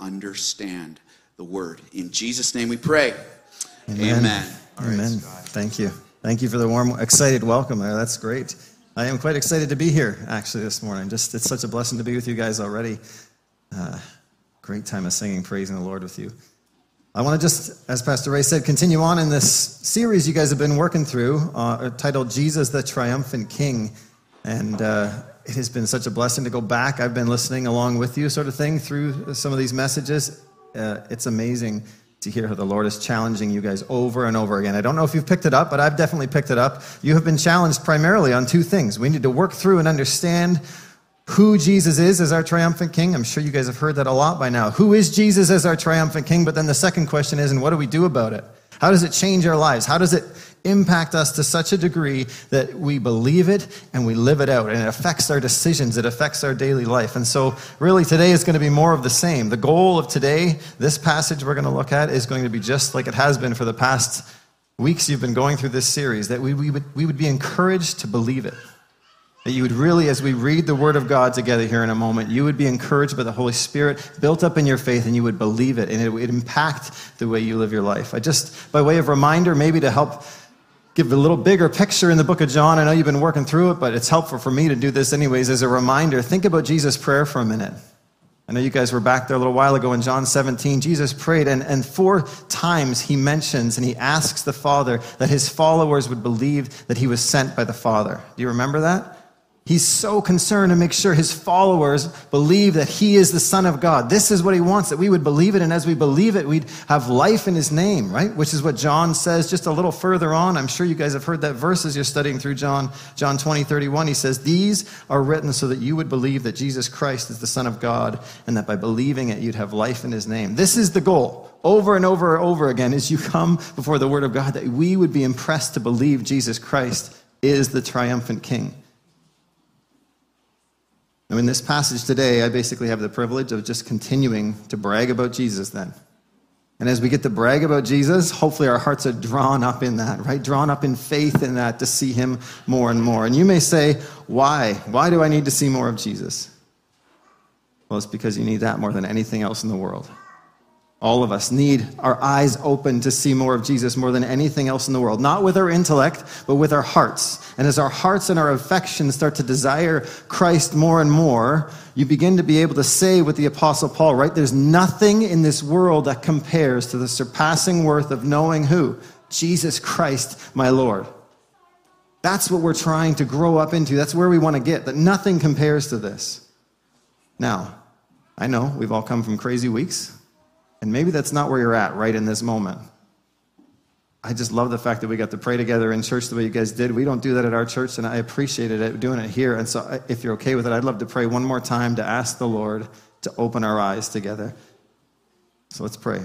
understand the word. In Jesus' name we pray. Amen. Amen. Right, Amen. Thank you. Thank you for the warm, excited welcome there. That's great. I am quite excited to be here actually this morning. Just it's such a blessing to be with you guys already. Uh, great time of singing, praising the Lord with you. I want to just, as Pastor Ray said, continue on in this series you guys have been working through, uh, titled "Jesus the Triumphant King," and uh, it has been such a blessing to go back. I've been listening along with you, sort of thing, through some of these messages. Uh, it's amazing to hear how the Lord is challenging you guys over and over again. I don't know if you've picked it up, but I've definitely picked it up. You have been challenged primarily on two things. We need to work through and understand who Jesus is as our triumphant king. I'm sure you guys have heard that a lot by now. Who is Jesus as our triumphant king? But then the second question is, and what do we do about it? How does it change our lives? How does it impact us to such a degree that we believe it and we live it out and it affects our decisions it affects our daily life. And so really today is going to be more of the same. The goal of today this passage we're going to look at is going to be just like it has been for the past weeks you've been going through this series that we, we, would, we would be encouraged to believe it. That you would really, as we read the Word of God together here in a moment, you would be encouraged by the Holy Spirit, built up in your faith, and you would believe it, and it would impact the way you live your life. I just, by way of reminder, maybe to help give a little bigger picture in the book of John. I know you've been working through it, but it's helpful for me to do this anyways as a reminder. Think about Jesus' prayer for a minute. I know you guys were back there a little while ago in John 17. Jesus prayed, and, and four times he mentions and he asks the Father that his followers would believe that he was sent by the Father. Do you remember that? He's so concerned to make sure his followers believe that he is the Son of God. This is what he wants, that we would believe it. And as we believe it, we'd have life in his name, right? Which is what John says just a little further on. I'm sure you guys have heard that verse as you're studying through John, John 20, 31. He says, These are written so that you would believe that Jesus Christ is the Son of God, and that by believing it, you'd have life in his name. This is the goal over and over and over again as you come before the word of God, that we would be impressed to believe Jesus Christ is the triumphant king. Now, in this passage today, I basically have the privilege of just continuing to brag about Jesus then. And as we get to brag about Jesus, hopefully our hearts are drawn up in that, right? Drawn up in faith in that to see him more and more. And you may say, why? Why do I need to see more of Jesus? Well, it's because you need that more than anything else in the world. All of us need our eyes open to see more of Jesus more than anything else in the world. Not with our intellect, but with our hearts. And as our hearts and our affections start to desire Christ more and more, you begin to be able to say with the Apostle Paul, right? There's nothing in this world that compares to the surpassing worth of knowing who? Jesus Christ, my Lord. That's what we're trying to grow up into. That's where we want to get, that nothing compares to this. Now, I know we've all come from crazy weeks. And maybe that's not where you're at right in this moment. I just love the fact that we got to pray together in church the way you guys did. We don't do that at our church, and I appreciated it doing it here. And so, uh, if you're okay with it, I'd love to pray one more time to ask the Lord to open our eyes together. So let's pray.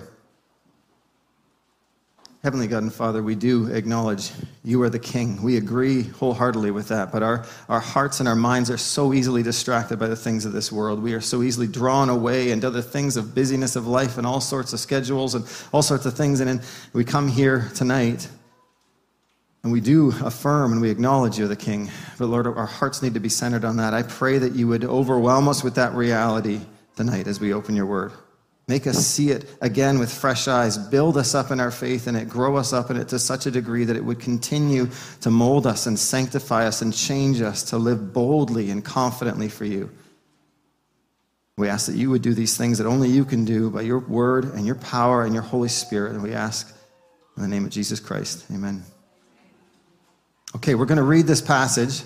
Heavenly God and Father, we do acknowledge you are the King. We agree wholeheartedly with that, but our, our hearts and our minds are so easily distracted by the things of this world. We are so easily drawn away into the things of busyness of life and all sorts of schedules and all sorts of things. And we come here tonight and we do affirm and we acknowledge you're the King. But Lord, our hearts need to be centered on that. I pray that you would overwhelm us with that reality tonight as we open your word. Make us see it again with fresh eyes. Build us up in our faith in it. Grow us up in it to such a degree that it would continue to mold us and sanctify us and change us to live boldly and confidently for you. We ask that you would do these things that only you can do by your word and your power and your Holy Spirit. And we ask in the name of Jesus Christ. Amen. Okay, we're going to read this passage.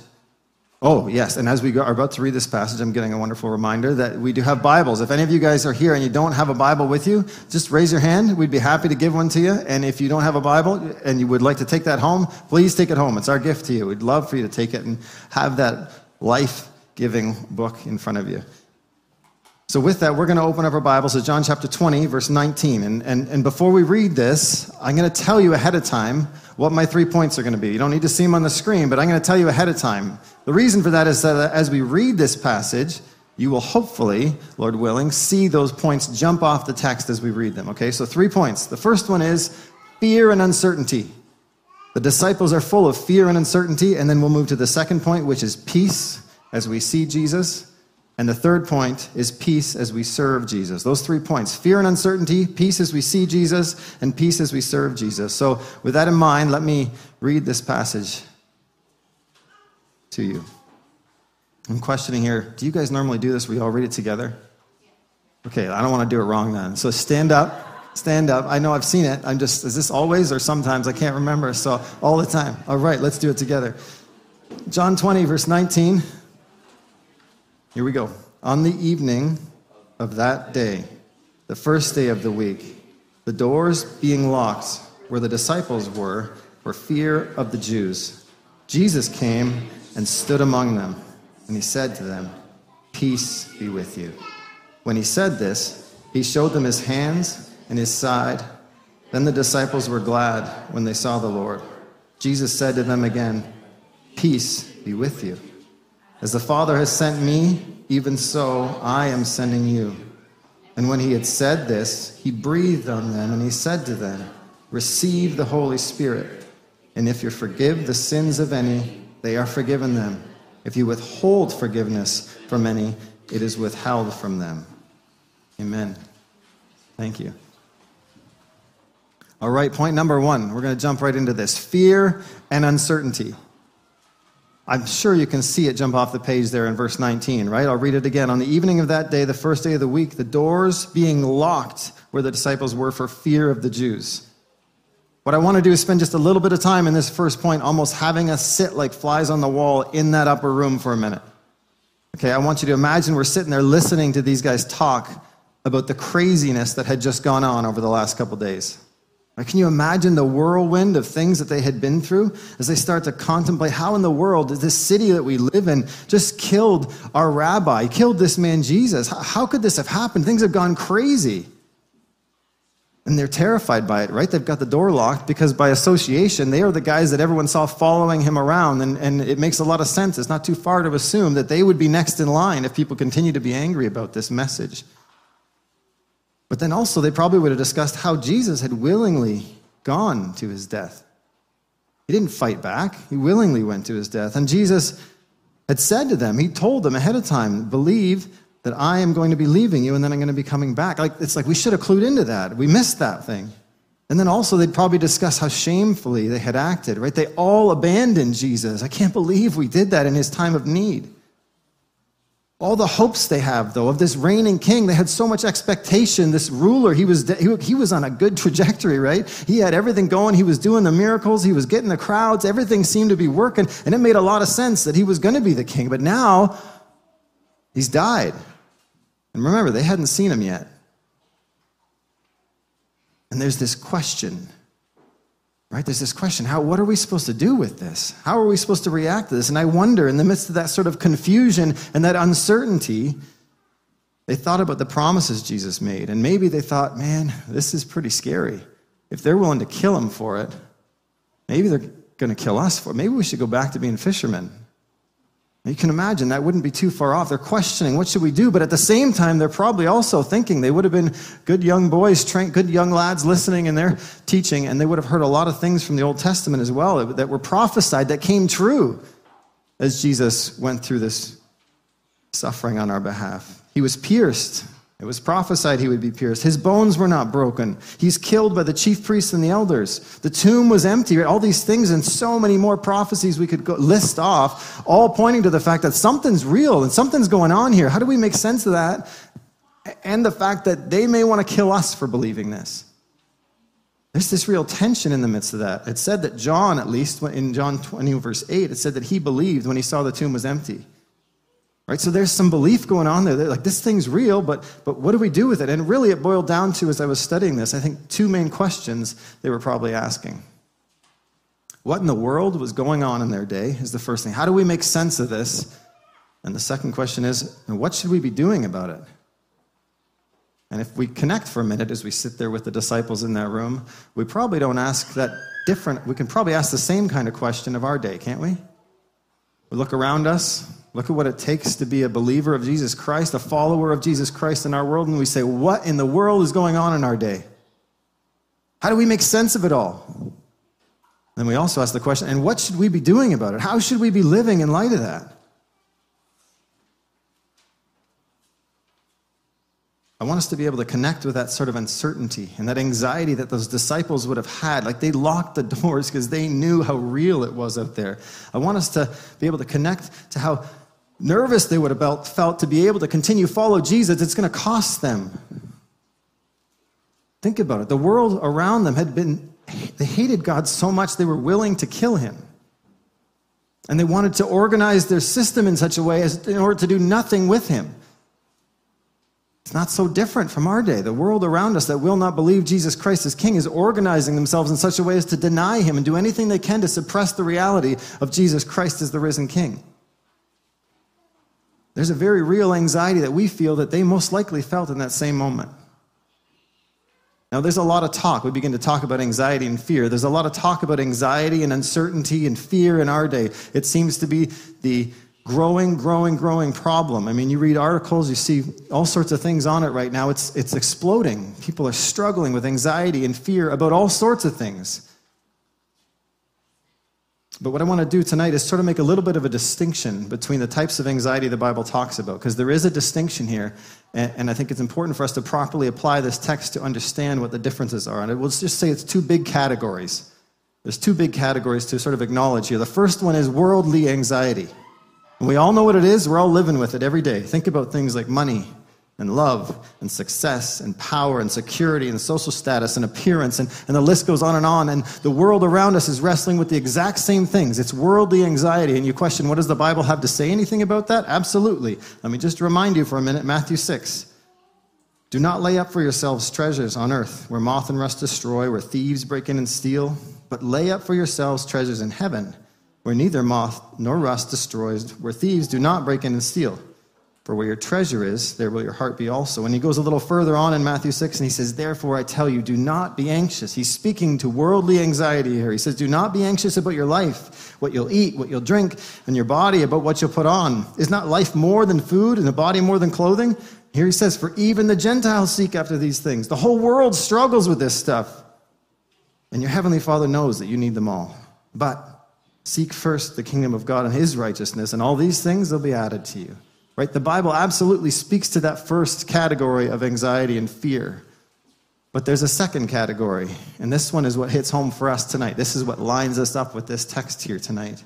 Oh, yes. And as we are about to read this passage, I'm getting a wonderful reminder that we do have Bibles. If any of you guys are here and you don't have a Bible with you, just raise your hand. We'd be happy to give one to you. And if you don't have a Bible and you would like to take that home, please take it home. It's our gift to you. We'd love for you to take it and have that life giving book in front of you. So, with that, we're going to open up our Bibles to John chapter 20, verse 19. And, and, and before we read this, I'm going to tell you ahead of time what my three points are going to be. You don't need to see them on the screen, but I'm going to tell you ahead of time. The reason for that is that uh, as we read this passage, you will hopefully, Lord willing, see those points jump off the text as we read them. Okay, so three points. The first one is fear and uncertainty. The disciples are full of fear and uncertainty. And then we'll move to the second point, which is peace as we see Jesus. And the third point is peace as we serve Jesus. Those three points fear and uncertainty, peace as we see Jesus, and peace as we serve Jesus. So, with that in mind, let me read this passage to you. I'm questioning here do you guys normally do this? We all read it together? Okay, I don't want to do it wrong then. So, stand up. Stand up. I know I've seen it. I'm just, is this always or sometimes? I can't remember. So, all the time. All right, let's do it together. John 20, verse 19. Here we go. On the evening of that day, the first day of the week, the doors being locked where the disciples were for fear of the Jews, Jesus came and stood among them, and he said to them, Peace be with you. When he said this, he showed them his hands and his side. Then the disciples were glad when they saw the Lord. Jesus said to them again, Peace be with you. As the Father has sent me, even so I am sending you. And when he had said this, he breathed on them and he said to them, Receive the Holy Spirit. And if you forgive the sins of any, they are forgiven them. If you withhold forgiveness from any, it is withheld from them. Amen. Thank you. All right, point number one. We're going to jump right into this fear and uncertainty. I'm sure you can see it jump off the page there in verse 19, right? I'll read it again. On the evening of that day, the first day of the week, the doors being locked where the disciples were for fear of the Jews. What I want to do is spend just a little bit of time in this first point, almost having us sit like flies on the wall in that upper room for a minute. Okay, I want you to imagine we're sitting there listening to these guys talk about the craziness that had just gone on over the last couple days. Can you imagine the whirlwind of things that they had been through as they start to contemplate how in the world this city that we live in just killed our rabbi, killed this man Jesus? How could this have happened? Things have gone crazy. And they're terrified by it, right? They've got the door locked because by association, they are the guys that everyone saw following him around. And, and it makes a lot of sense. It's not too far to assume that they would be next in line if people continue to be angry about this message. But then also, they probably would have discussed how Jesus had willingly gone to his death. He didn't fight back, he willingly went to his death. And Jesus had said to them, He told them ahead of time, believe that I am going to be leaving you and then I'm going to be coming back. Like, it's like we should have clued into that. We missed that thing. And then also, they'd probably discuss how shamefully they had acted, right? They all abandoned Jesus. I can't believe we did that in his time of need all the hopes they have though of this reigning king they had so much expectation. This ruler he was he was on a good trajectory right? He had everything going. He was doing the miracles. He was getting the crowds. Everything seemed to be working and it made a lot of sense that he was going to be the king. But now he's died. And remember they hadn't seen him yet. And there's this question Right? There's this question how, what are we supposed to do with this? How are we supposed to react to this? And I wonder, in the midst of that sort of confusion and that uncertainty, they thought about the promises Jesus made. And maybe they thought, man, this is pretty scary. If they're willing to kill him for it, maybe they're going to kill us for it. Maybe we should go back to being fishermen. You can imagine that wouldn't be too far off. They're questioning, what should we do? But at the same time, they're probably also thinking they would have been good young boys, good young lads listening and they're teaching, and they would have heard a lot of things from the Old Testament as well that were prophesied that came true as Jesus went through this suffering on our behalf. He was pierced it was prophesied he would be pierced. His bones were not broken. He's killed by the chief priests and the elders. The tomb was empty. All these things and so many more prophecies we could go, list off, all pointing to the fact that something's real and something's going on here. How do we make sense of that? And the fact that they may want to kill us for believing this. There's this real tension in the midst of that. It said that John, at least in John 20, verse 8, it said that he believed when he saw the tomb was empty. Right? So there's some belief going on there. They're like, this thing's real, but, but what do we do with it? And really, it boiled down to, as I was studying this, I think two main questions they were probably asking. What in the world was going on in their day is the first thing. How do we make sense of this? And the second question is, what should we be doing about it? And if we connect for a minute as we sit there with the disciples in that room, we probably don't ask that different, we can probably ask the same kind of question of our day, can't we? We look around us, Look at what it takes to be a believer of Jesus Christ, a follower of Jesus Christ in our world, and we say, What in the world is going on in our day? How do we make sense of it all? Then we also ask the question, and what should we be doing about it? How should we be living in light of that? I want us to be able to connect with that sort of uncertainty and that anxiety that those disciples would have had. Like they locked the doors because they knew how real it was out there. I want us to be able to connect to how nervous they would have felt to be able to continue follow Jesus. It's going to cost them. Think about it. The world around them had been, they hated God so much they were willing to kill him. And they wanted to organize their system in such a way as in order to do nothing with him. It's not so different from our day. The world around us that will not believe Jesus Christ as King is organizing themselves in such a way as to deny Him and do anything they can to suppress the reality of Jesus Christ as the risen King. There's a very real anxiety that we feel that they most likely felt in that same moment. Now, there's a lot of talk. We begin to talk about anxiety and fear. There's a lot of talk about anxiety and uncertainty and fear in our day. It seems to be the growing, growing, growing problem. I mean, you read articles, you see all sorts of things on it right now. It's, it's exploding. People are struggling with anxiety and fear about all sorts of things. But what I want to do tonight is sort of make a little bit of a distinction between the types of anxiety the Bible talks about, because there is a distinction here, and, I think it's important for us to properly apply this text to understand what the differences are. And I will just say it's two big categories. There's two big categories to sort of acknowledge here. The first one is worldly anxiety. And we all know what it is. We're all living with it every day. Think about things like money and love and success and power and security and social status and appearance, and, and the list goes on and on. And the world around us is wrestling with the exact same things. It's worldly anxiety. And you question, what does the Bible have to say anything about that? Absolutely. Let me just remind you for a minute Matthew 6. Do not lay up for yourselves treasures on earth where moth and rust destroy, where thieves break in and steal, but lay up for yourselves treasures in heaven where neither moth nor rust destroys, where thieves do not break in and steal. For where your treasure is, there will your heart be also. And he goes a little further on in Matthew 6 and he says, Therefore I tell you, do not be anxious. He's speaking to worldly anxiety here. He says, Do not be anxious about your life, what you'll eat, what you'll drink, and your body about what you'll put on. Is not life more than food and the body more than clothing? Here he says, For even the Gentiles seek after these things. The whole world struggles with this stuff. And your heavenly Father knows that you need them all. But Seek first the kingdom of God and his righteousness, and all these things will be added to you. Right? The Bible absolutely speaks to that first category of anxiety and fear. But there's a second category, and this one is what hits home for us tonight. This is what lines us up with this text here tonight.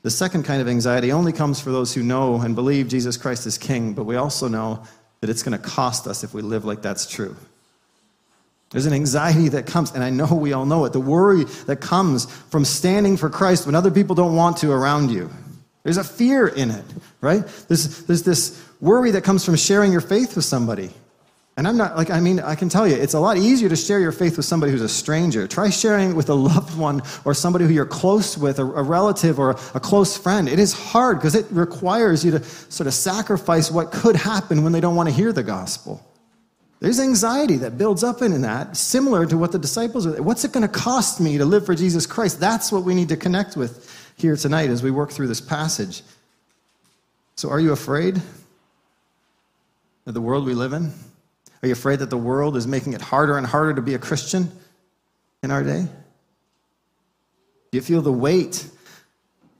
The second kind of anxiety only comes for those who know and believe Jesus Christ is King, but we also know that it's going to cost us if we live like that's true. There's an anxiety that comes, and I know we all know it, the worry that comes from standing for Christ when other people don't want to around you. There's a fear in it, right? There's, there's this worry that comes from sharing your faith with somebody. And I'm not, like, I mean, I can tell you, it's a lot easier to share your faith with somebody who's a stranger. Try sharing it with a loved one or somebody who you're close with, a, a relative or a, a close friend. It is hard because it requires you to sort of sacrifice what could happen when they don't want to hear the gospel. There's anxiety that builds up in that, similar to what the disciples are. What's it going to cost me to live for Jesus Christ? That's what we need to connect with here tonight as we work through this passage. So, are you afraid of the world we live in? Are you afraid that the world is making it harder and harder to be a Christian in our day? Do you feel the weight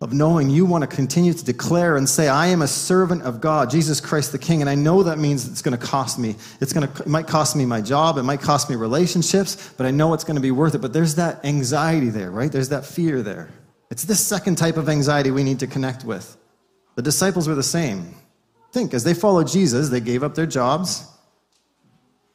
of knowing you want to continue to declare and say, I am a servant of God, Jesus Christ the King, and I know that means it's going to cost me. It's going to, it might cost me my job, it might cost me relationships, but I know it's going to be worth it. But there's that anxiety there, right? There's that fear there. It's this second type of anxiety we need to connect with. The disciples were the same. Think, as they followed Jesus, they gave up their jobs,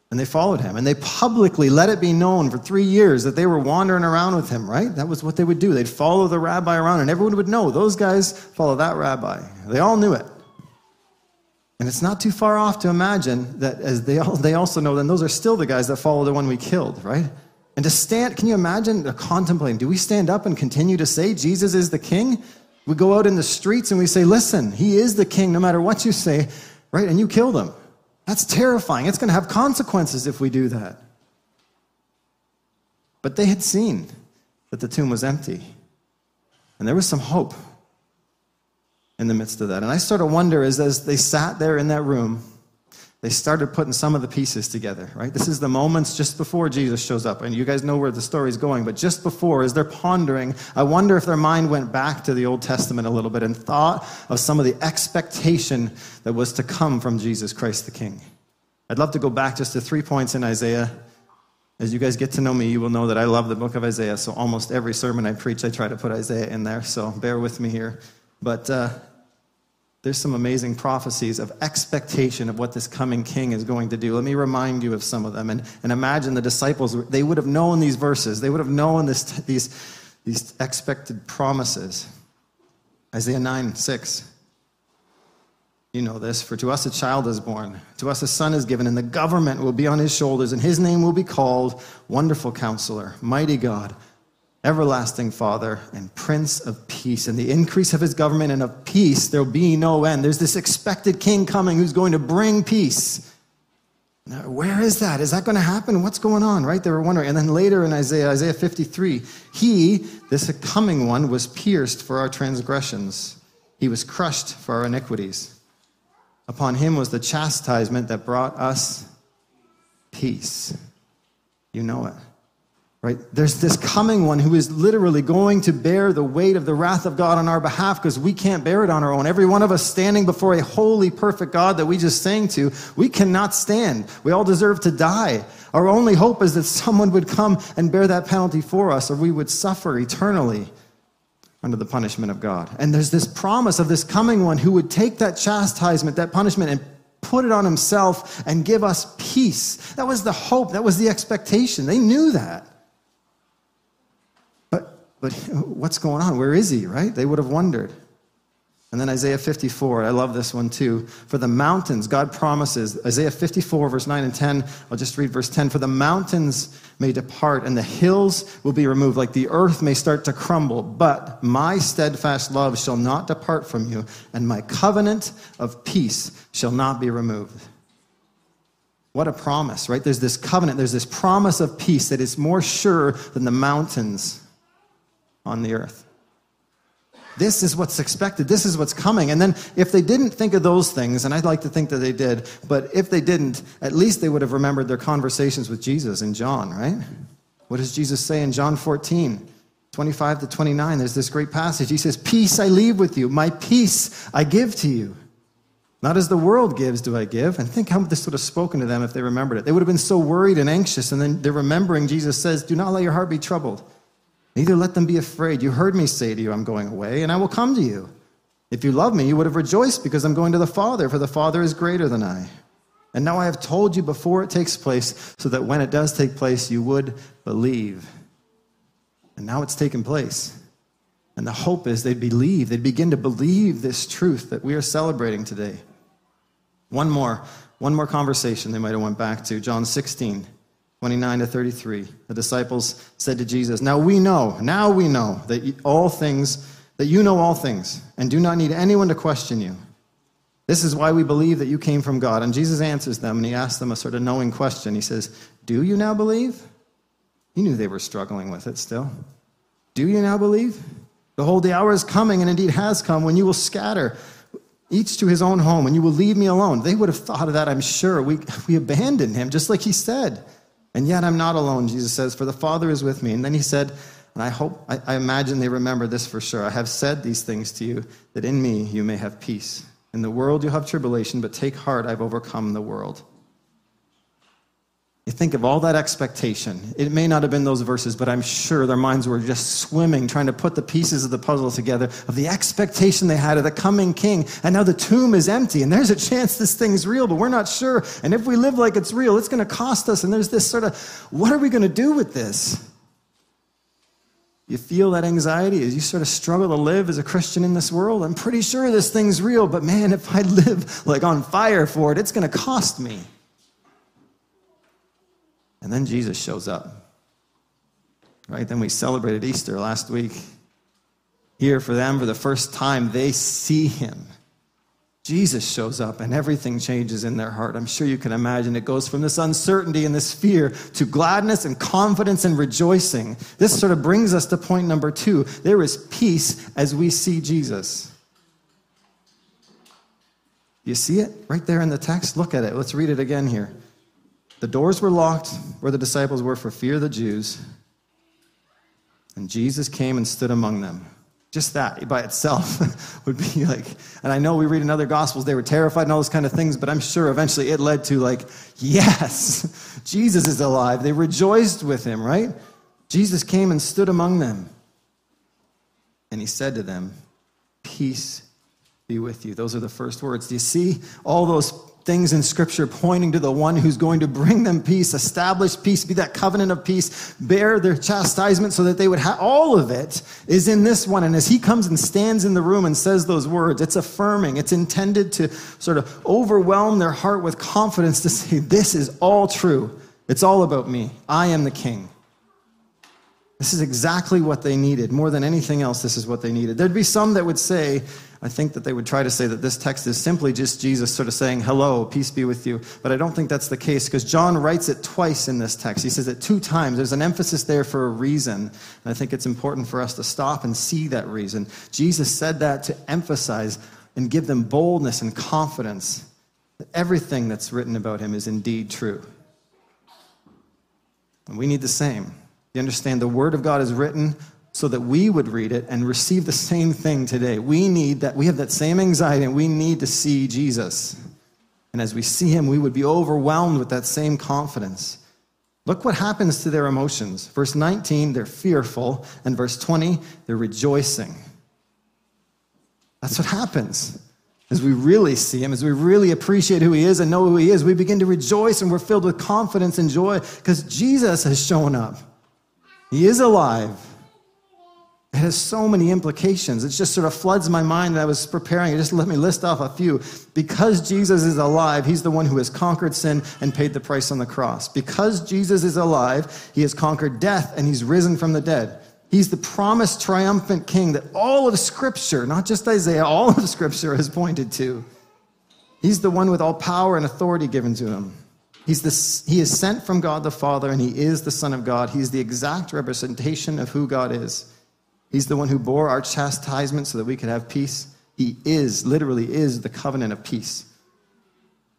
and they followed him. And they publicly let it be known for three years that they were wandering around with him, right? That was what they would do. They'd follow the rabbi around, and everyone would know those guys follow that rabbi. They all knew it. And it's not too far off to imagine that as they, all, they also know, then those are still the guys that follow the one we killed, right? And to stand, can you imagine contemplating? Do we stand up and continue to say Jesus is the king? We go out in the streets and we say, listen, he is the king no matter what you say, right? And you kill them. That's terrifying. It's going to have consequences if we do that. But they had seen that the tomb was empty. And there was some hope in the midst of that. And I sort of wonder as, as they sat there in that room, they started putting some of the pieces together, right? This is the moments just before Jesus shows up. And you guys know where the story's going, but just before, as they're pondering, I wonder if their mind went back to the Old Testament a little bit and thought of some of the expectation that was to come from Jesus Christ the King. I'd love to go back just to three points in Isaiah. As you guys get to know me, you will know that I love the book of Isaiah. So almost every sermon I preach, I try to put Isaiah in there. So bear with me here. But uh, there's some amazing prophecies of expectation of what this coming king is going to do. Let me remind you of some of them. And, and imagine the disciples, they would have known these verses, they would have known this, these, these expected promises. Isaiah 9 6. You know this, for to us a child is born, to us a son is given, and the government will be on his shoulders, and his name will be called Wonderful Counselor, Mighty God, Everlasting Father, and Prince of Peace. And the increase of his government and of peace, there'll be no end. There's this expected king coming who's going to bring peace. Now, where is that? Is that going to happen? What's going on? Right? They were wondering. And then later in Isaiah, Isaiah 53, he, this coming one, was pierced for our transgressions, he was crushed for our iniquities. Upon him was the chastisement that brought us peace. You know it. Right? There's this coming one who is literally going to bear the weight of the wrath of God on our behalf because we can't bear it on our own. Every one of us standing before a holy, perfect God that we just sang to, we cannot stand. We all deserve to die. Our only hope is that someone would come and bear that penalty for us or we would suffer eternally under the punishment of God. And there's this promise of this coming one who would take that chastisement, that punishment, and put it on himself and give us peace. That was the hope, that was the expectation. They knew that. But, what's going on? Where is he, right? They would have wondered. And then Isaiah 54, I love this one too. For the mountains, God promises, Isaiah 54, verse 9 and 10, I'll just read verse 10. For the mountains may depart and the hills will be removed, like the earth may start to crumble, but my steadfast love shall not depart from you, and my covenant of peace shall not be removed. What a promise, right? There's this covenant, there's this promise of peace that is more sure than the mountains on the earth. This is what's expected. This is what's coming. And then if they didn't think of those things, and I'd like to think that they did, but if they didn't, at least they would have remembered their conversations with Jesus in John, right? What does Jesus say in John 14? 25 to 29, there's this great passage. He says, Peace I leave with you, my peace I give to you. Not as the world gives, do I give. And think how this would have spoken to them if they remembered it. They would have been so worried and anxious. And then they're remembering Jesus says, Do not let your heart be troubled. Neither let them be afraid. You heard me say to you, I'm going away, and I will come to you. If you love me, you would have rejoiced because I'm going to the Father, for the Father is greater than I. And now I have told you before it takes place, so that when it does take place, you would believe. And now it's taken place. And the hope is they'd believe, they'd begin to believe this truth that we are celebrating today. One more, one more conversation they might have went back to, John 16. 29 to 33. The disciples said to Jesus, Now we know, now we know that all things, that you know all things, and do not need anyone to question you. This is why we believe that you came from God. And Jesus answers them, and he asks them a sort of knowing question. He says, Do you now believe? He knew they were struggling with it still. Do you now believe? Behold, the hour is coming, and indeed has come, when you will scatter each to his own home, and you will leave me alone. They would have thought of that, I'm sure. We, we abandoned him, just like he said. And yet I'm not alone, Jesus says, for the Father is with me. And then he said, and I hope, I, I, imagine they remember this for sure. I have said these things to you, that in me you may have peace. In the world you'll have tribulation, but take heart, I've overcome the world. Think of all that expectation. It may not have been those verses, but I'm sure their minds were just swimming, trying to put the pieces of the puzzle together of the expectation they had of the coming king. And now the tomb is empty, and there's a chance this thing's real, but we're not sure. And if we live like it's real, it's going to cost us. And there's this sort of, what are we going to do with this? You feel that anxiety as you sort of struggle to live as a Christian in this world. I'm pretty sure this thing's real, but man, if I live like on fire for it, it's going to cost me. And then Jesus shows up. Right? Then we celebrated Easter last week. Here for them, for the first time, they see him. Jesus shows up and everything changes in their heart. I'm sure you can imagine it goes from this uncertainty and this fear to gladness and confidence and rejoicing. This sort of brings us to point number two. There is peace as we see Jesus. You see it right there in the text? Look at it. Let's read it again here. The doors were locked where the disciples were for fear of the Jews. And Jesus came and stood among them. Just that by itself would be like, and I know we read in other gospels they were terrified and all those kind of things, but I'm sure eventually it led to like, yes, Jesus is alive. They rejoiced with him, right? Jesus came and stood among them. And he said to them, Peace be with you. Those are the first words. Do you see all those things in Scripture pointing to the one who's going to bring them peace, establish peace, be that covenant of peace, bear their chastisement so that they would have all of it is in this one. And as he comes and stands in the room and says those words, it's affirming, it's intended to sort of overwhelm their heart with confidence to say, This is all true. It's all about me. I am the king. This is exactly what they needed. More than anything else, this is what they needed. There'd be some that would say, I think that they would try to say that this text is simply just Jesus sort of saying, Hello, peace be with you. But I don't think that's the case because John writes it twice in this text. He says it two times. There's an emphasis there for a reason. And I think it's important for us to stop and see that reason. Jesus said that to emphasize and give them boldness and confidence that everything that's written about him is indeed true. And we need the same. You understand, the Word of God is written so that we would read it and receive the same thing today. We need that, we have that same anxiety, and we need to see Jesus. And as we see him, we would be overwhelmed with that same confidence. Look what happens to their emotions. Verse 19, they're fearful, and verse 20, they're rejoicing. That's what happens. As we really see him, as we really appreciate who he is and know who he is, we begin to rejoice and we're filled with confidence and joy because Jesus has shown up. He is alive. It has so many implications. It just sort of floods my mind. That I was preparing, just let me list off a few. Because Jesus is alive, he's the one who has conquered sin and paid the price on the cross. Because Jesus is alive, he has conquered death and he's risen from the dead. He's the promised triumphant king that all of Scripture, not just Isaiah, all of Scripture has pointed to. He's the one with all power and authority given to him. He's the, he is sent from God the Father and he is the Son of God. He's the exact representation of who God is. He's the one who bore our chastisement so that we could have peace. He is, literally, is the covenant of peace.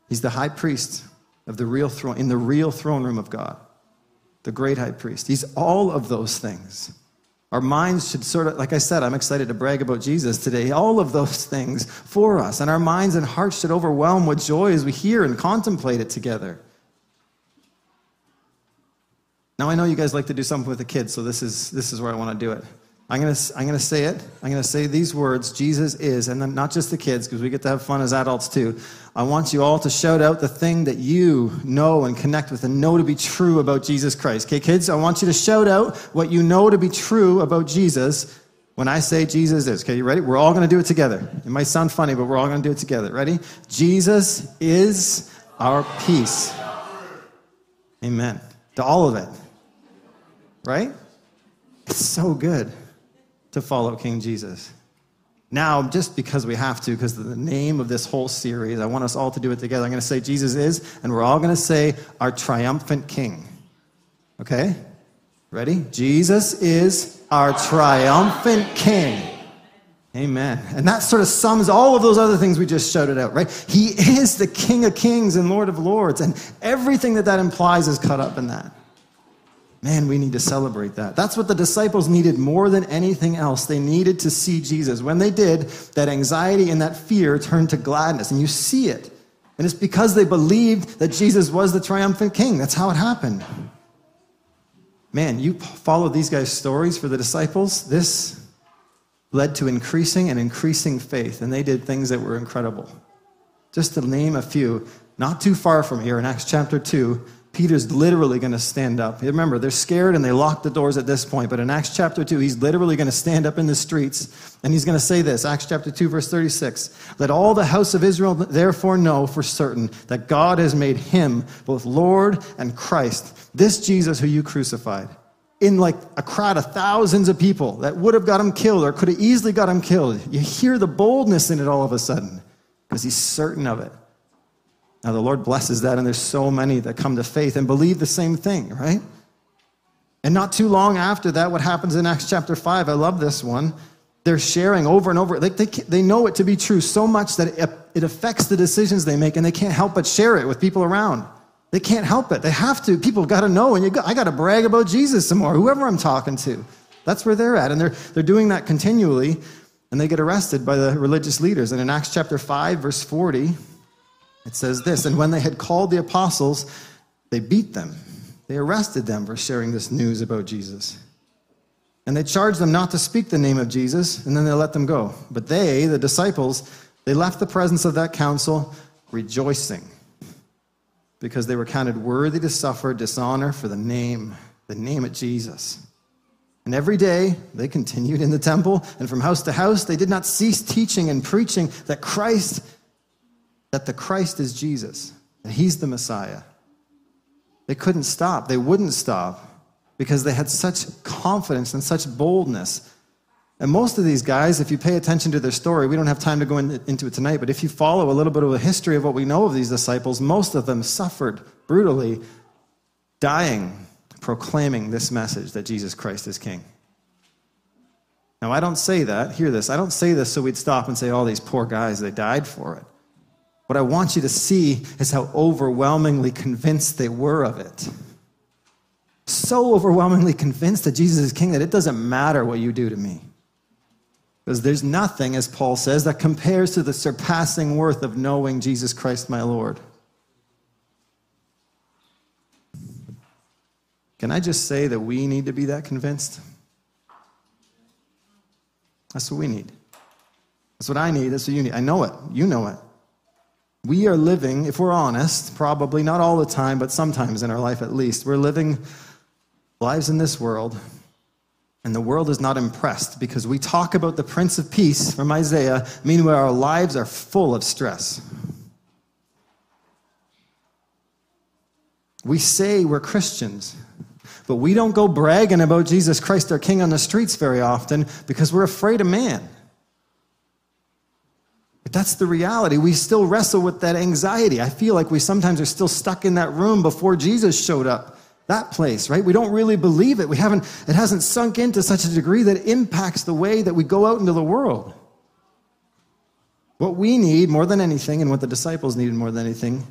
He's the high priest of the real throne, in the real throne room of God, the great high priest. He's all of those things. Our minds should sort of, like I said, I'm excited to brag about Jesus today. All of those things for us. And our minds and hearts should overwhelm with joy as we hear and contemplate it together. Now, I know you guys like to do something with the kids, so this is, this is where I want to do it. I'm going to, I'm going to say it. I'm going to say these words Jesus is, and not just the kids, because we get to have fun as adults too. I want you all to shout out the thing that you know and connect with and know to be true about Jesus Christ. Okay, kids, I want you to shout out what you know to be true about Jesus when I say Jesus is. Okay, you ready? We're all going to do it together. It might sound funny, but we're all going to do it together. Ready? Jesus is our peace. Amen. To all of it. Right? It's so good to follow King Jesus. Now, just because we have to, because the name of this whole series, I want us all to do it together. I'm going to say Jesus is, and we're all going to say our triumphant King. Okay? Ready? Jesus is our triumphant King. Amen. And that sort of sums all of those other things we just shouted out, right? He is the King of Kings and Lord of Lords, and everything that that implies is cut up in that. Man, we need to celebrate that. That's what the disciples needed more than anything else. They needed to see Jesus. When they did, that anxiety and that fear turned to gladness, and you see it. And it's because they believed that Jesus was the triumphant king. That's how it happened. Man, you follow these guys' stories for the disciples. This led to increasing and increasing faith, and they did things that were incredible. Just to name a few, not too far from here in Acts chapter 2, Peter's literally going to stand up. Remember, they're scared and they lock the doors at this point, but in Acts chapter 2, he's literally going to stand up in the streets and he's going to say this Acts chapter 2, verse 36 Let all the house of Israel therefore know for certain that God has made him both Lord and Christ, this Jesus who you crucified. In like a crowd of thousands of people that would have got him killed or could have easily got him killed. You hear the boldness in it all of a sudden because he's certain of it. Now, the Lord blesses that, and there's so many that come to faith and believe the same thing, right? And not too long after that, what happens in Acts chapter 5, I love this one. They're sharing over and over. Like they, they know it to be true so much that it, it affects the decisions they make, and they can't help but share it with people around. They can't help it. They have to. People got to know, and got, I got to brag about Jesus some more, whoever I'm talking to. That's where they're at. And they're, they're doing that continually, and they get arrested by the religious leaders. And in Acts chapter 5, verse 40, it says this And when they had called the apostles, they beat them. They arrested them for sharing this news about Jesus. And they charged them not to speak the name of Jesus, and then they let them go. But they, the disciples, they left the presence of that council rejoicing because they were counted worthy to suffer dishonor for the name, the name of Jesus. And every day they continued in the temple and from house to house. They did not cease teaching and preaching that Christ, that the Christ is Jesus, that he's the Messiah. They couldn't stop. They wouldn't stop because they had such confidence and such boldness. And most of these guys, if you pay attention to their story, we don't have time to go in, into it tonight, but if you follow a little bit of the history of what we know of these disciples, most of them suffered brutally, dying, proclaiming this message that Jesus Christ is King. Now, I don't say that, hear this, I don't say this so we'd stop and say, all oh, these poor guys, they died for it. What I want you to see is how overwhelmingly convinced they were of it so overwhelmingly convinced that Jesus is king that it doesn't matter what you do to me. Because there's nothing, as Paul says, that compares to the surpassing worth of knowing Jesus Christ my Lord. Can I just say that we need to be that convinced? That's what we need. That's what I need. That's what you need. I know it. You know it. We are living, if we're honest, probably not all the time, but sometimes in our life at least, we're living lives in this world, and the world is not impressed because we talk about the Prince of Peace from Isaiah. Meanwhile, our lives are full of stress. We say we're Christians, but we don't go bragging about Jesus Christ, our King, on the streets very often because we're afraid of man. But that's the reality. We still wrestle with that anxiety. I feel like we sometimes are still stuck in that room before Jesus showed up that place, right? We don't really believe it. We haven't, it hasn't sunk into such a degree that it impacts the way that we go out into the world. What we need more than anything, and what the disciples needed more than anything,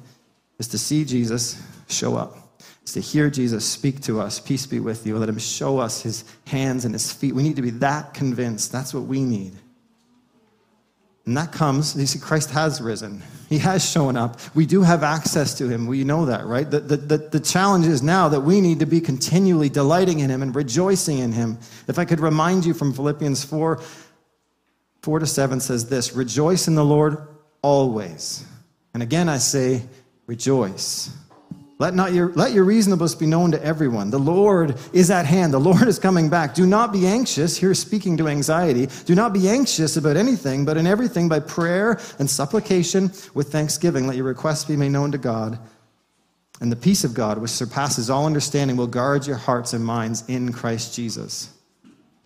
is to see Jesus show up. Is to hear Jesus speak to us, peace be with you, let him show us his hands and his feet. We need to be that convinced. That's what we need. And that comes, you see, Christ has risen. He has shown up. We do have access to him. We know that, right? The, the, the, the, challenge is now that we need to be continually delighting in him and rejoicing in him. If I could remind you from Philippians 4 4 to 7 says this Rejoice in the Lord always. And again, I say, rejoice. Let, not your, let your reasonableness be known to everyone. The Lord is at hand. The Lord is coming back. Do not be anxious. Here, speaking to anxiety. Do not be anxious about anything, but in everything, by prayer and supplication with thanksgiving, let your requests be made known to God. And the peace of God, which surpasses all understanding, will guard your hearts and minds in Christ Jesus.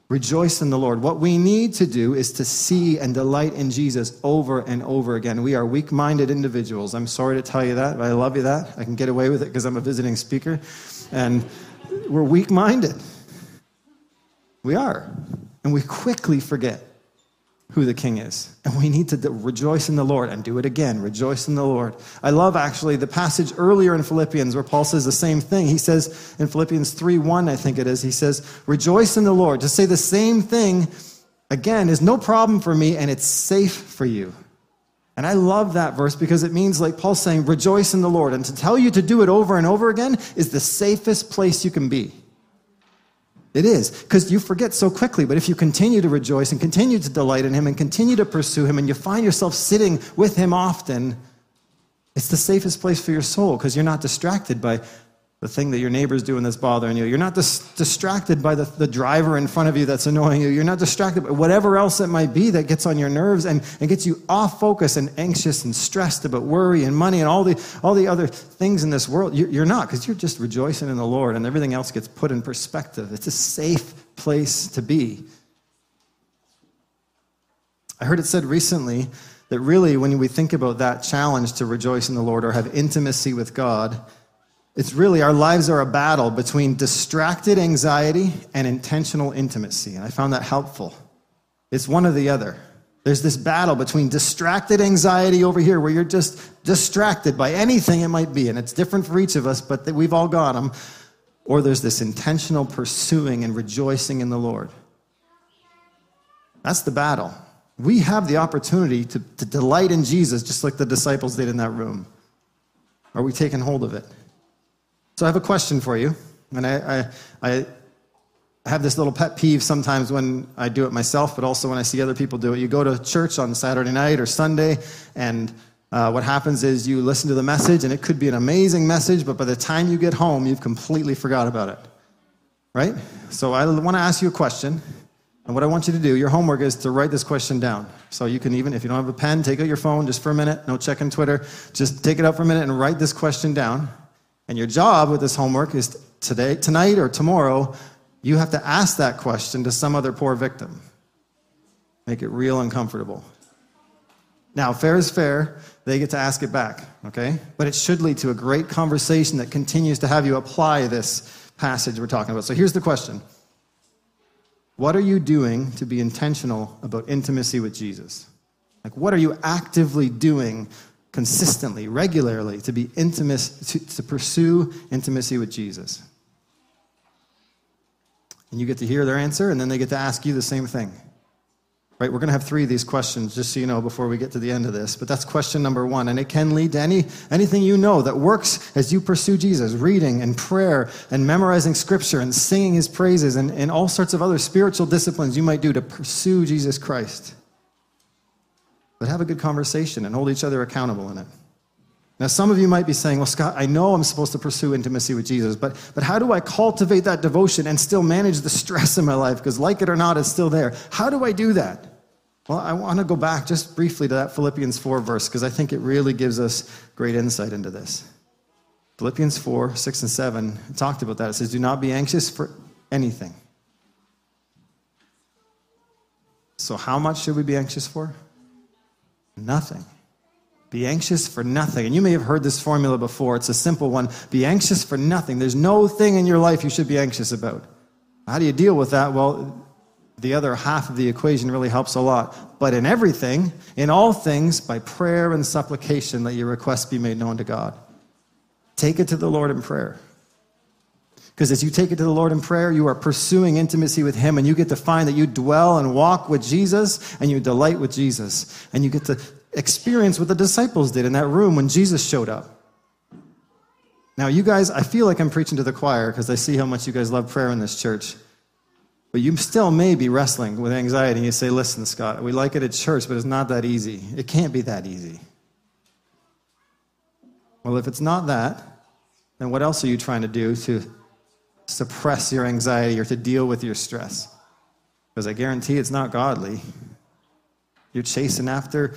Rejoice in the Lord. What we need to do is to see and delight in Jesus over and over again. We are weak minded individuals. I'm sorry to tell you that, but I love you that. I can get away with it because I'm a visiting speaker. And we're weak minded. We are. And we quickly forget who the king is. And we need to rejoice in the Lord and do it again. Rejoice in the Lord. I love actually the passage earlier in Philippians where Paul says the same thing. He says in Philippians 3 1, I think it is, he says, Rejoice in the Lord. To say the same thing again is no problem for me and it's safe for you. And I love that verse because it means, like Paul's saying, rejoice in the Lord. And to tell you to do it over and over again is the safest place you can be. It is, because you forget so quickly. But if you continue to rejoice and continue to delight in Him and continue to pursue Him and you find yourself sitting with Him often, it's the safest place for your soul because you're not distracted by the thing that your neighbor's doing that's bothering you. You're not dis- distracted by the, the driver in front of you that's annoying you. You're not distracted by whatever else it might be that gets on your nerves and, and gets you off focus and anxious and stressed about worry and money and all the, all the other things in this world. You're, you're not because you're just rejoicing in the Lord and everything else gets put in perspective. It's a safe place to be. I heard it said recently that really, when we think about that challenge to rejoice in the Lord or have intimacy with God, it's really our lives are a battle between distracted anxiety and intentional intimacy. And I found that helpful. It's one or the other. There's this battle between distracted anxiety over here, where you're just distracted by anything it might be, and it's different for each of us, but we've all got them. or there's this intentional pursuing and rejoicing in the Lord. That's the battle. We have the opportunity to, to delight in Jesus just like the disciples did in that room. Are we taking hold of it? So I have a question for you. And I, I, I have this little pet peeve sometimes when I do it myself, but also when I see other people do it. You go to church on Saturday night or Sunday, and uh, what happens is you listen to the message, and it could be an amazing message, but by the time you get home, you've completely forgot about it. Right? So I want to ask you a question. And what I want you to do, your homework is to write this question down. So you can even, if you don't have a pen, take out your phone just for a minute, no checking Twitter. Just take it out for a minute and write this question down. And your job with this homework is today, tonight or tomorrow, you have to ask that question to some other poor victim. Make it real uncomfortable. Now, fair is fair. They get to ask it back, okay? But it should lead to a great conversation that continues to have you apply this passage we're talking about. So here's the question What are you doing to be intentional about intimacy with Jesus? Like, what are you actively doing consistently, regularly, to be intimate, to, to pursue intimacy with Jesus? And you get to hear their answer, and then they get to ask you the same thing. Right? We're going to have three of these questions, just so you know, before we get to the end of this. But that's question number one. And it can lead to any, anything you know that works as you pursue Jesus reading and prayer and memorizing scripture and singing his praises and, and all sorts of other spiritual disciplines you might do to pursue Jesus Christ. But have a good conversation and hold each other accountable in it. Now, some of you might be saying, Well, Scott, I know I'm supposed to pursue intimacy with Jesus, but, but how do I cultivate that devotion and still manage the stress in my life? Because, like it or not, it's still there. How do I do that? Well, I want to go back just briefly to that Philippians 4 verse, because I think it really gives us great insight into this. Philippians 4, 6, and 7 talked about that. It says, Do not be anxious for anything. So, how much should we be anxious for? Nothing. Be anxious for nothing. And you may have heard this formula before. It's a simple one. Be anxious for nothing. There's no thing in your life you should be anxious about. How do you deal with that? Well, the other half of the equation really helps a lot. But in everything, in all things, by prayer and supplication, let your requests be made known to God. Take it to the Lord in prayer. Because as you take it to the Lord in prayer, you are pursuing intimacy with Him, and you get to find that you dwell and walk with Jesus, and you delight with Jesus. And you get to experience what the disciples did in that room when Jesus showed up. Now, you guys, I feel like I'm preaching to the choir because I see how much you guys love prayer in this church. But you still may be wrestling with anxiety. And you say, listen, Scott, we like it at church, but it's not that easy. It can't be that easy. Well, if it's not that, then what else are you trying to do to suppress your anxiety or to deal with your stress? Because I guarantee it's not godly. You're chasing after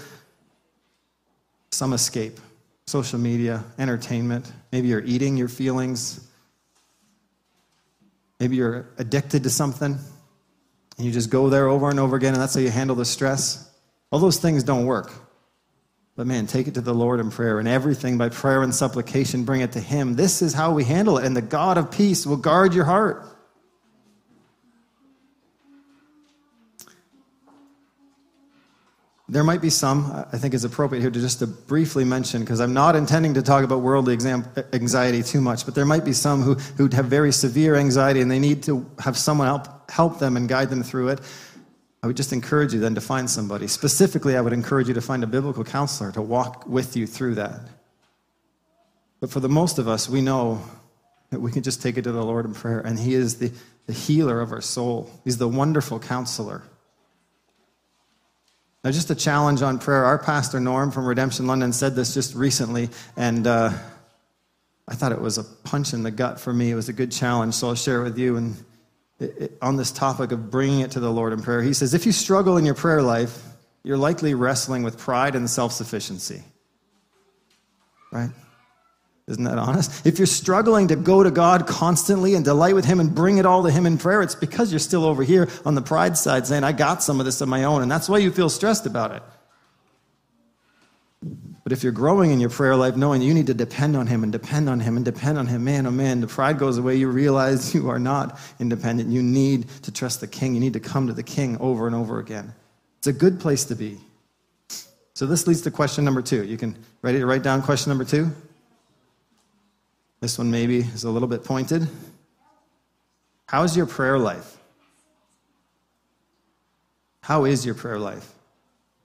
some escape social media, entertainment. Maybe you're eating your feelings. Maybe you're addicted to something and you just go there over and over again and that's how you handle the stress. All those things don't work. But man, take it to the Lord in prayer and everything by prayer and supplication, bring it to Him. This is how we handle it. And the God of peace will guard your heart. There might be some, I think it's appropriate here to just to briefly mention, because I'm not intending to talk about worldly anxiety too much, but there might be some who, who have very severe anxiety and they need to have someone help, help them and guide them through it. I would just encourage you then to find somebody. Specifically, I would encourage you to find a biblical counselor to walk with you through that. But for the most of us, we know that we can just take it to the Lord in prayer, and He is the, the healer of our soul, He's the wonderful counselor. Now, just a challenge on prayer. Our pastor, Norm from Redemption London, said this just recently, and uh, I thought it was a punch in the gut for me. It was a good challenge, so I'll share it with you. And on this topic of bringing it to the Lord in prayer, he says, if you struggle in your prayer life, you're likely wrestling with pride and self sufficiency. Right? Isn't that honest? If you're struggling to go to God constantly and delight with Him and bring it all to Him in prayer, it's because you're still over here on the pride side saying, I got some of this on my own, and that's why you feel stressed about it. But if you're growing in your prayer life, knowing you need to depend on Him and depend on Him and depend on Him, man, oh man, the pride goes away. You realize you are not independent. You need to trust the King. You need to come to the King over and over again. It's a good place to be. So this leads to question number two. You can ready to write down question number two? This one maybe is a little bit pointed. How's your prayer life? How is your prayer life?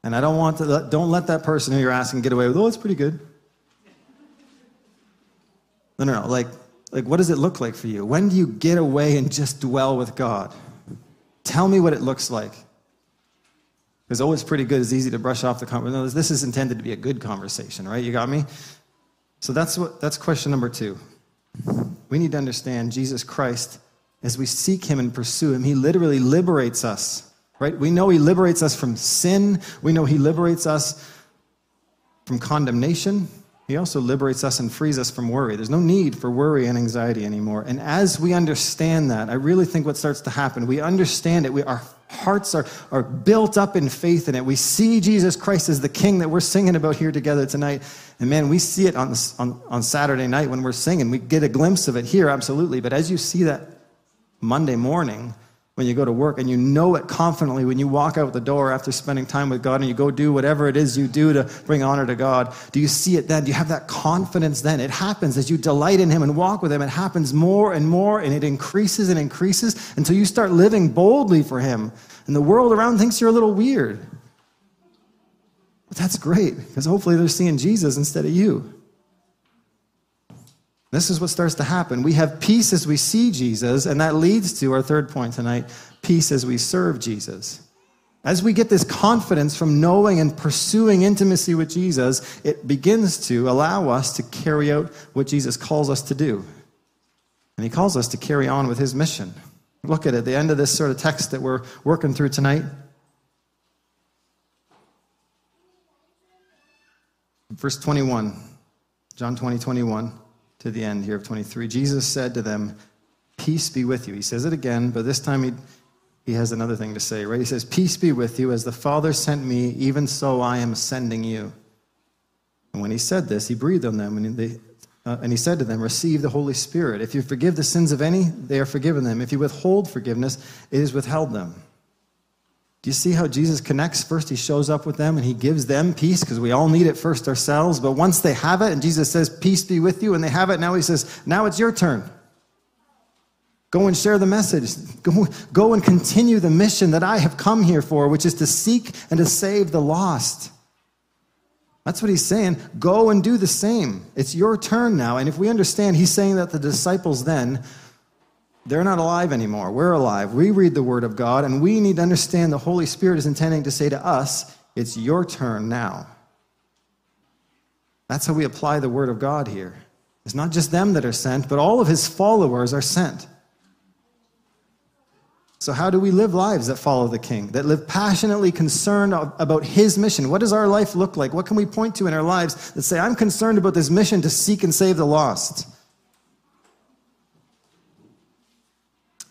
And I don't want to don't let that person who you're asking get away with, oh, it's pretty good. No, no, no. Like, like, what does it look like for you? When do you get away and just dwell with God? Tell me what it looks like. Because, oh, it's pretty good. It's easy to brush off the conversation. No, this is intended to be a good conversation, right? You got me? So that's, what, that's question number two. We need to understand Jesus Christ as we seek him and pursue him. He literally liberates us, right? We know he liberates us from sin. We know he liberates us from condemnation. He also liberates us and frees us from worry. There's no need for worry and anxiety anymore. And as we understand that, I really think what starts to happen, we understand it. We, our hearts are, are built up in faith in it. We see Jesus Christ as the King that we're singing about here together tonight. And man, we see it on, on, on Saturday night when we're singing. We get a glimpse of it here, absolutely. But as you see that Monday morning, when you go to work and you know it confidently when you walk out the door after spending time with God and you go do whatever it is you do to bring honor to God. Do you see it then? Do you have that confidence then? It happens as you delight in Him and walk with Him. It happens more and more and it increases and increases until you start living boldly for Him. And the world around thinks you're a little weird. But that's great because hopefully they're seeing Jesus instead of you. This is what starts to happen. We have peace as we see Jesus, and that leads to our third point tonight peace as we serve Jesus. As we get this confidence from knowing and pursuing intimacy with Jesus, it begins to allow us to carry out what Jesus calls us to do. And he calls us to carry on with his mission. Look at it, the end of this sort of text that we're working through tonight. Verse 21, John 20, 21 to the end here of 23. Jesus said to them, Peace be with you. He says it again, but this time he, he has another thing to say, right? He says, Peace be with you. As the Father sent me, even so I am sending you. And when he said this, he breathed on them, and, they, uh, and he said to them, Receive the Holy Spirit. If you forgive the sins of any, they are forgiven them. If you withhold forgiveness, it is withheld them. Do you see how Jesus connects? First, he shows up with them and he gives them peace because we all need it first ourselves. But once they have it, and Jesus says, Peace be with you, and they have it, now he says, Now it's your turn. Go and share the message. Go, go and continue the mission that I have come here for, which is to seek and to save the lost. That's what he's saying. Go and do the same. It's your turn now. And if we understand, he's saying that the disciples then they're not alive anymore. We're alive. We read the Word of God, and we need to understand the Holy Spirit is intending to say to us, It's your turn now. That's how we apply the Word of God here. It's not just them that are sent, but all of His followers are sent. So, how do we live lives that follow the King, that live passionately concerned about His mission? What does our life look like? What can we point to in our lives that say, I'm concerned about this mission to seek and save the lost?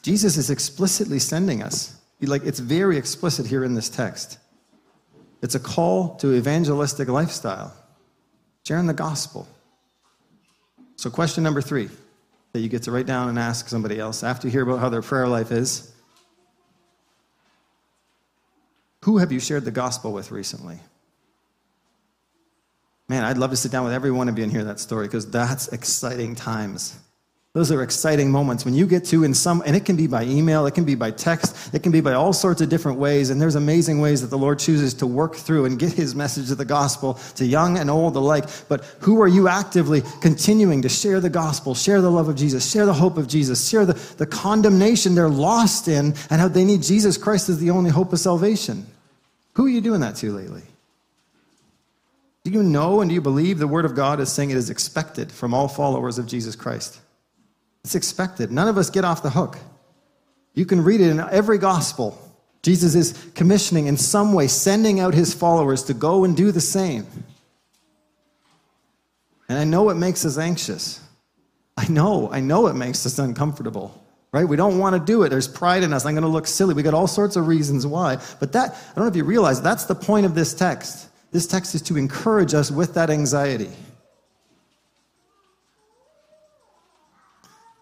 Jesus is explicitly sending us. Like it's very explicit here in this text. It's a call to evangelistic lifestyle, sharing the gospel. So, question number three that you get to write down and ask somebody else after you hear about how their prayer life is Who have you shared the gospel with recently? Man, I'd love to sit down with every one of you and hear that story because that's exciting times. Those are exciting moments when you get to in some, and it can be by email, it can be by text, it can be by all sorts of different ways. And there's amazing ways that the Lord chooses to work through and get his message of the gospel to young and old alike. But who are you actively continuing to share the gospel, share the love of Jesus, share the hope of Jesus, share the, the condemnation they're lost in and how they need Jesus Christ as the only hope of salvation? Who are you doing that to lately? Do you know and do you believe the Word of God is saying it is expected from all followers of Jesus Christ? It's expected. None of us get off the hook. You can read it in every gospel. Jesus is commissioning in some way, sending out his followers to go and do the same. And I know it makes us anxious. I know, I know it makes us uncomfortable, right? We don't want to do it. There's pride in us. I'm going to look silly. We got all sorts of reasons why. But that, I don't know if you realize, that's the point of this text. This text is to encourage us with that anxiety.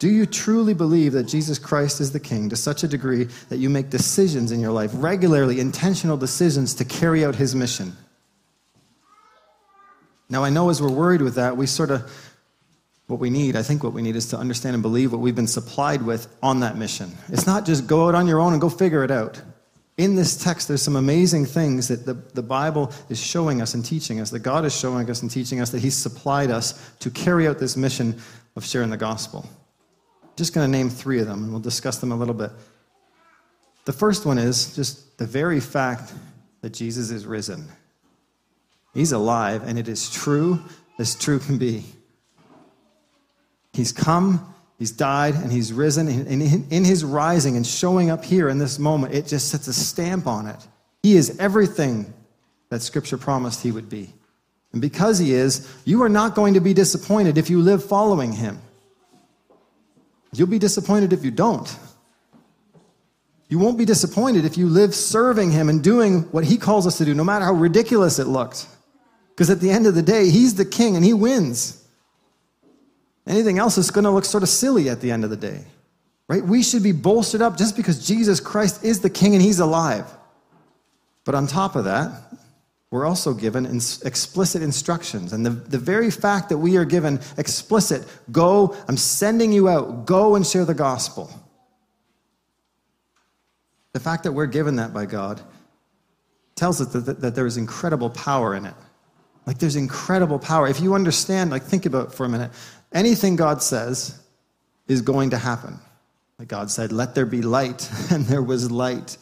Do you truly believe that Jesus Christ is the King to such a degree that you make decisions in your life, regularly intentional decisions to carry out his mission? Now, I know as we're worried with that, we sort of what we need, I think what we need is to understand and believe what we've been supplied with on that mission. It's not just go out on your own and go figure it out. In this text, there's some amazing things that the, the Bible is showing us and teaching us, that God is showing us and teaching us, that He's supplied us to carry out this mission of sharing the gospel. Just going to name three of them, and we'll discuss them a little bit. The first one is just the very fact that Jesus is risen. He's alive, and it is true as true can be. He's come, he's died, and he's risen. And in his rising and showing up here in this moment, it just sets a stamp on it. He is everything that Scripture promised he would be. And because he is, you are not going to be disappointed if you live following him. You'll be disappointed if you don't. You won't be disappointed if you live serving him and doing what he calls us to do, no matter how ridiculous it looks. Because at the end of the day, he's the king and he wins. Anything else is going to look sort of silly at the end of the day. Right? We should be bolstered up just because Jesus Christ is the king and he's alive. But on top of that, we're also given explicit instructions. And the, the very fact that we are given explicit, go, I'm sending you out, go and share the gospel. The fact that we're given that by God tells us that, that, that there is incredible power in it. Like there's incredible power. If you understand, like think about for a minute, anything God says is going to happen. Like God said, let there be light, and there was light.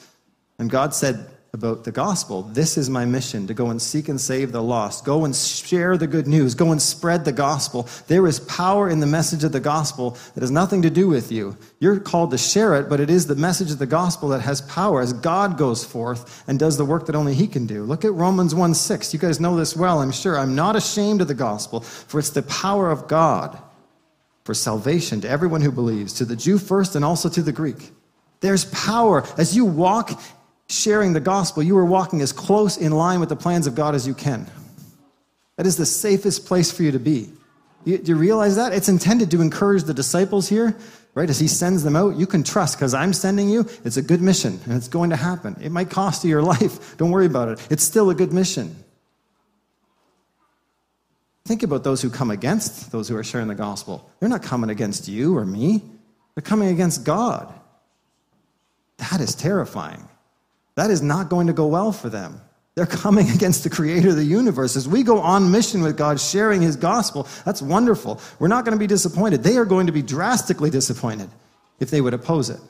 And God said, about the gospel. This is my mission to go and seek and save the lost. Go and share the good news. Go and spread the gospel. There is power in the message of the gospel that has nothing to do with you. You're called to share it, but it is the message of the gospel that has power as God goes forth and does the work that only He can do. Look at Romans 1 6. You guys know this well, I'm sure. I'm not ashamed of the gospel, for it's the power of God for salvation to everyone who believes, to the Jew first and also to the Greek. There's power as you walk sharing the gospel, you are walking as close in line with the plans of God as you can. That is the safest place for you to be. Do you realize that? It's intended to encourage the disciples here, right? As he sends them out, you can trust because I'm sending you. It's a good mission and it's going to happen. It might cost you your life. Don't worry about it. It's still a good mission. Think about those who come against those who are sharing the gospel. They're not coming against you or me, they're coming against God. That is terrifying. That is not going to go well for them. They're coming against the creator of the universe. As we go on mission with God, sharing his gospel, that's wonderful. We're not going to be disappointed. They are going to be drastically disappointed if they would oppose it.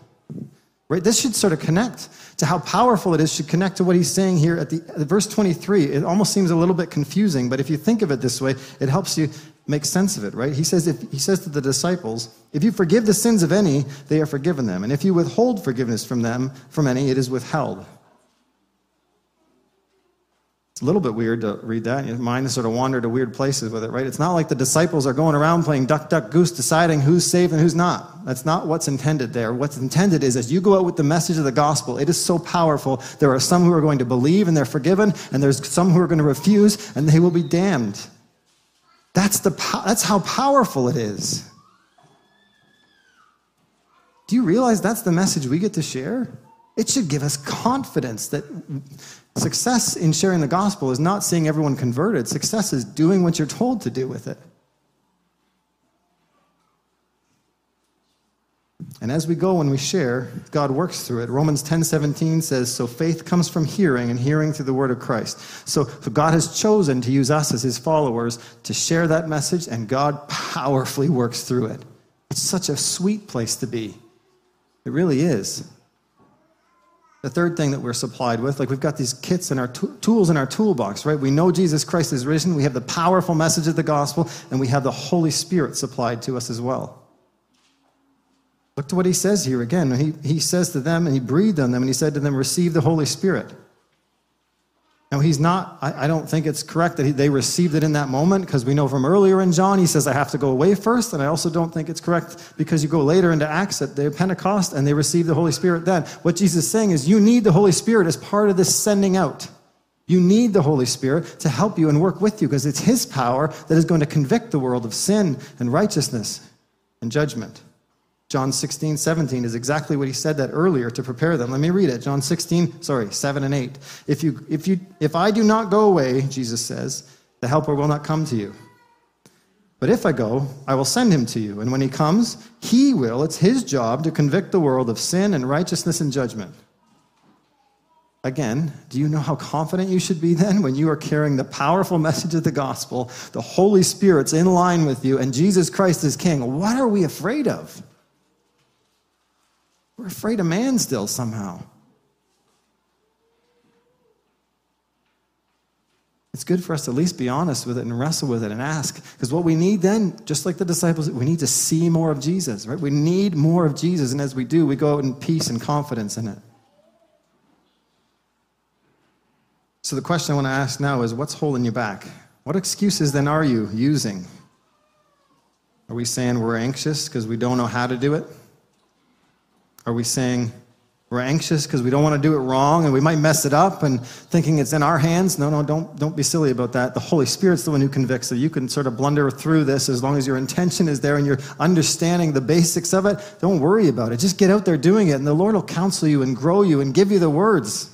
Right? This should sort of connect to how powerful it is, should connect to what he's saying here at the at verse 23. It almost seems a little bit confusing, but if you think of it this way, it helps you make sense of it, right? He says, if, he says to the disciples, if you forgive the sins of any, they are forgiven them. And if you withhold forgiveness from them, from any, it is withheld. It's a little bit weird to read that. Your mind sort of wandered to weird places with it, right? It's not like the disciples are going around playing duck, duck, goose, deciding who's saved and who's not. That's not what's intended there. What's intended is as you go out with the message of the gospel, it is so powerful. There are some who are going to believe and they're forgiven, and there's some who are going to refuse and they will be damned. That's, the, that's how powerful it is. Do you realize that's the message we get to share? It should give us confidence that success in sharing the gospel is not seeing everyone converted. Success is doing what you're told to do with it. And as we go and we share, God works through it. Romans 10:17 says, "So faith comes from hearing and hearing through the word of Christ." So, so God has chosen to use us as his followers to share that message and God powerfully works through it. It's such a sweet place to be. It really is. The third thing that we're supplied with, like we've got these kits and our tools in our toolbox, right? We know Jesus Christ is risen, we have the powerful message of the gospel, and we have the Holy Spirit supplied to us as well. Look to what he says here again. He, he says to them, and he breathed on them, and he said to them, Receive the Holy Spirit. Now, he's not, I, I don't think it's correct that he, they received it in that moment because we know from earlier in John, he says, I have to go away first. And I also don't think it's correct because you go later into Acts at the Pentecost and they receive the Holy Spirit then. What Jesus is saying is, you need the Holy Spirit as part of this sending out. You need the Holy Spirit to help you and work with you because it's His power that is going to convict the world of sin and righteousness and judgment. John 16, 17 is exactly what he said that earlier to prepare them. Let me read it. John 16, sorry, 7 and 8. If, you, if, you, if I do not go away, Jesus says, the helper will not come to you. But if I go, I will send him to you. And when he comes, he will, it's his job to convict the world of sin and righteousness and judgment. Again, do you know how confident you should be then when you are carrying the powerful message of the gospel? The Holy Spirit's in line with you, and Jesus Christ is King. What are we afraid of? We're afraid of man still somehow. It's good for us to at least be honest with it and wrestle with it and ask. Because what we need then, just like the disciples, we need to see more of Jesus, right? We need more of Jesus. And as we do, we go out in peace and confidence in it. So the question I want to ask now is what's holding you back? What excuses then are you using? Are we saying we're anxious because we don't know how to do it? Are we saying we're anxious because we don't want to do it wrong and we might mess it up and thinking it's in our hands? No, no, don't, don't be silly about that. The Holy Spirit's the one who convicts. So you can sort of blunder through this as long as your intention is there and you're understanding the basics of it. Don't worry about it. Just get out there doing it and the Lord will counsel you and grow you and give you the words.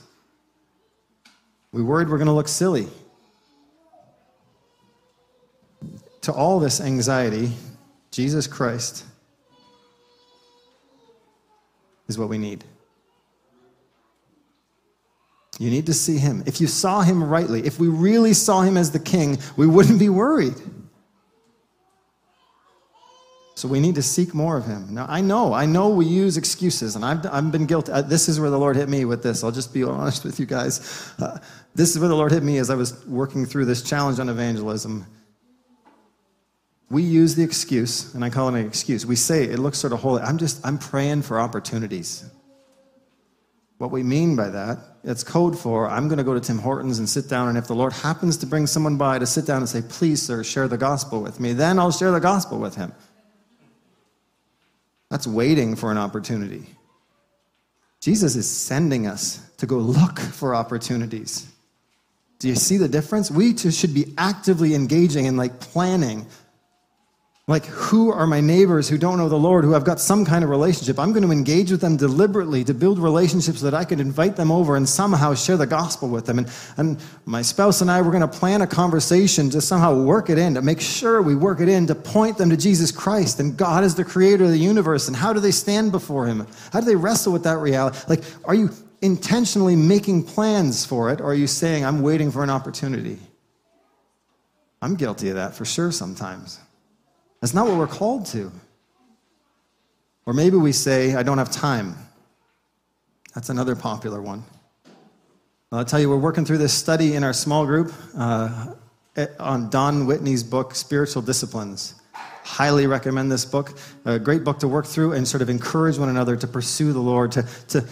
We worried we're going to look silly. To all this anxiety, Jesus Christ is what we need. You need to see him. If you saw him rightly, if we really saw him as the king, we wouldn't be worried. So we need to seek more of him. Now, I know, I know we use excuses, and I've, I've been guilty. Uh, this is where the Lord hit me with this. I'll just be honest with you guys. Uh, this is where the Lord hit me as I was working through this challenge on evangelism. We use the excuse, and I call it an excuse. We say it looks sort of holy. I'm just, I'm praying for opportunities. What we mean by that, it's code for I'm going to go to Tim Hortons and sit down, and if the Lord happens to bring someone by to sit down and say, Please, sir, share the gospel with me, then I'll share the gospel with him. That's waiting for an opportunity. Jesus is sending us to go look for opportunities. Do you see the difference? We too should be actively engaging in like planning like, who are my neighbors who don't know the Lord, who I've got some kind of relationship? I'm going to engage with them deliberately to build relationships that I can invite them over and somehow share the gospel with them. And, and my spouse and I, we're going to plan a conversation to somehow work it in, to make sure we work it in, to point them to Jesus Christ and God is the creator of the universe. And how do they stand before Him? How do they wrestle with that reality? Like, are you intentionally making plans for it, or are you saying, I'm waiting for an opportunity? I'm guilty of that for sure sometimes. That's not what we're called to. Or maybe we say, I don't have time. That's another popular one. I'll tell you, we're working through this study in our small group uh, on Don Whitney's book, Spiritual Disciplines. Highly recommend this book. A great book to work through and sort of encourage one another to pursue the Lord, to, to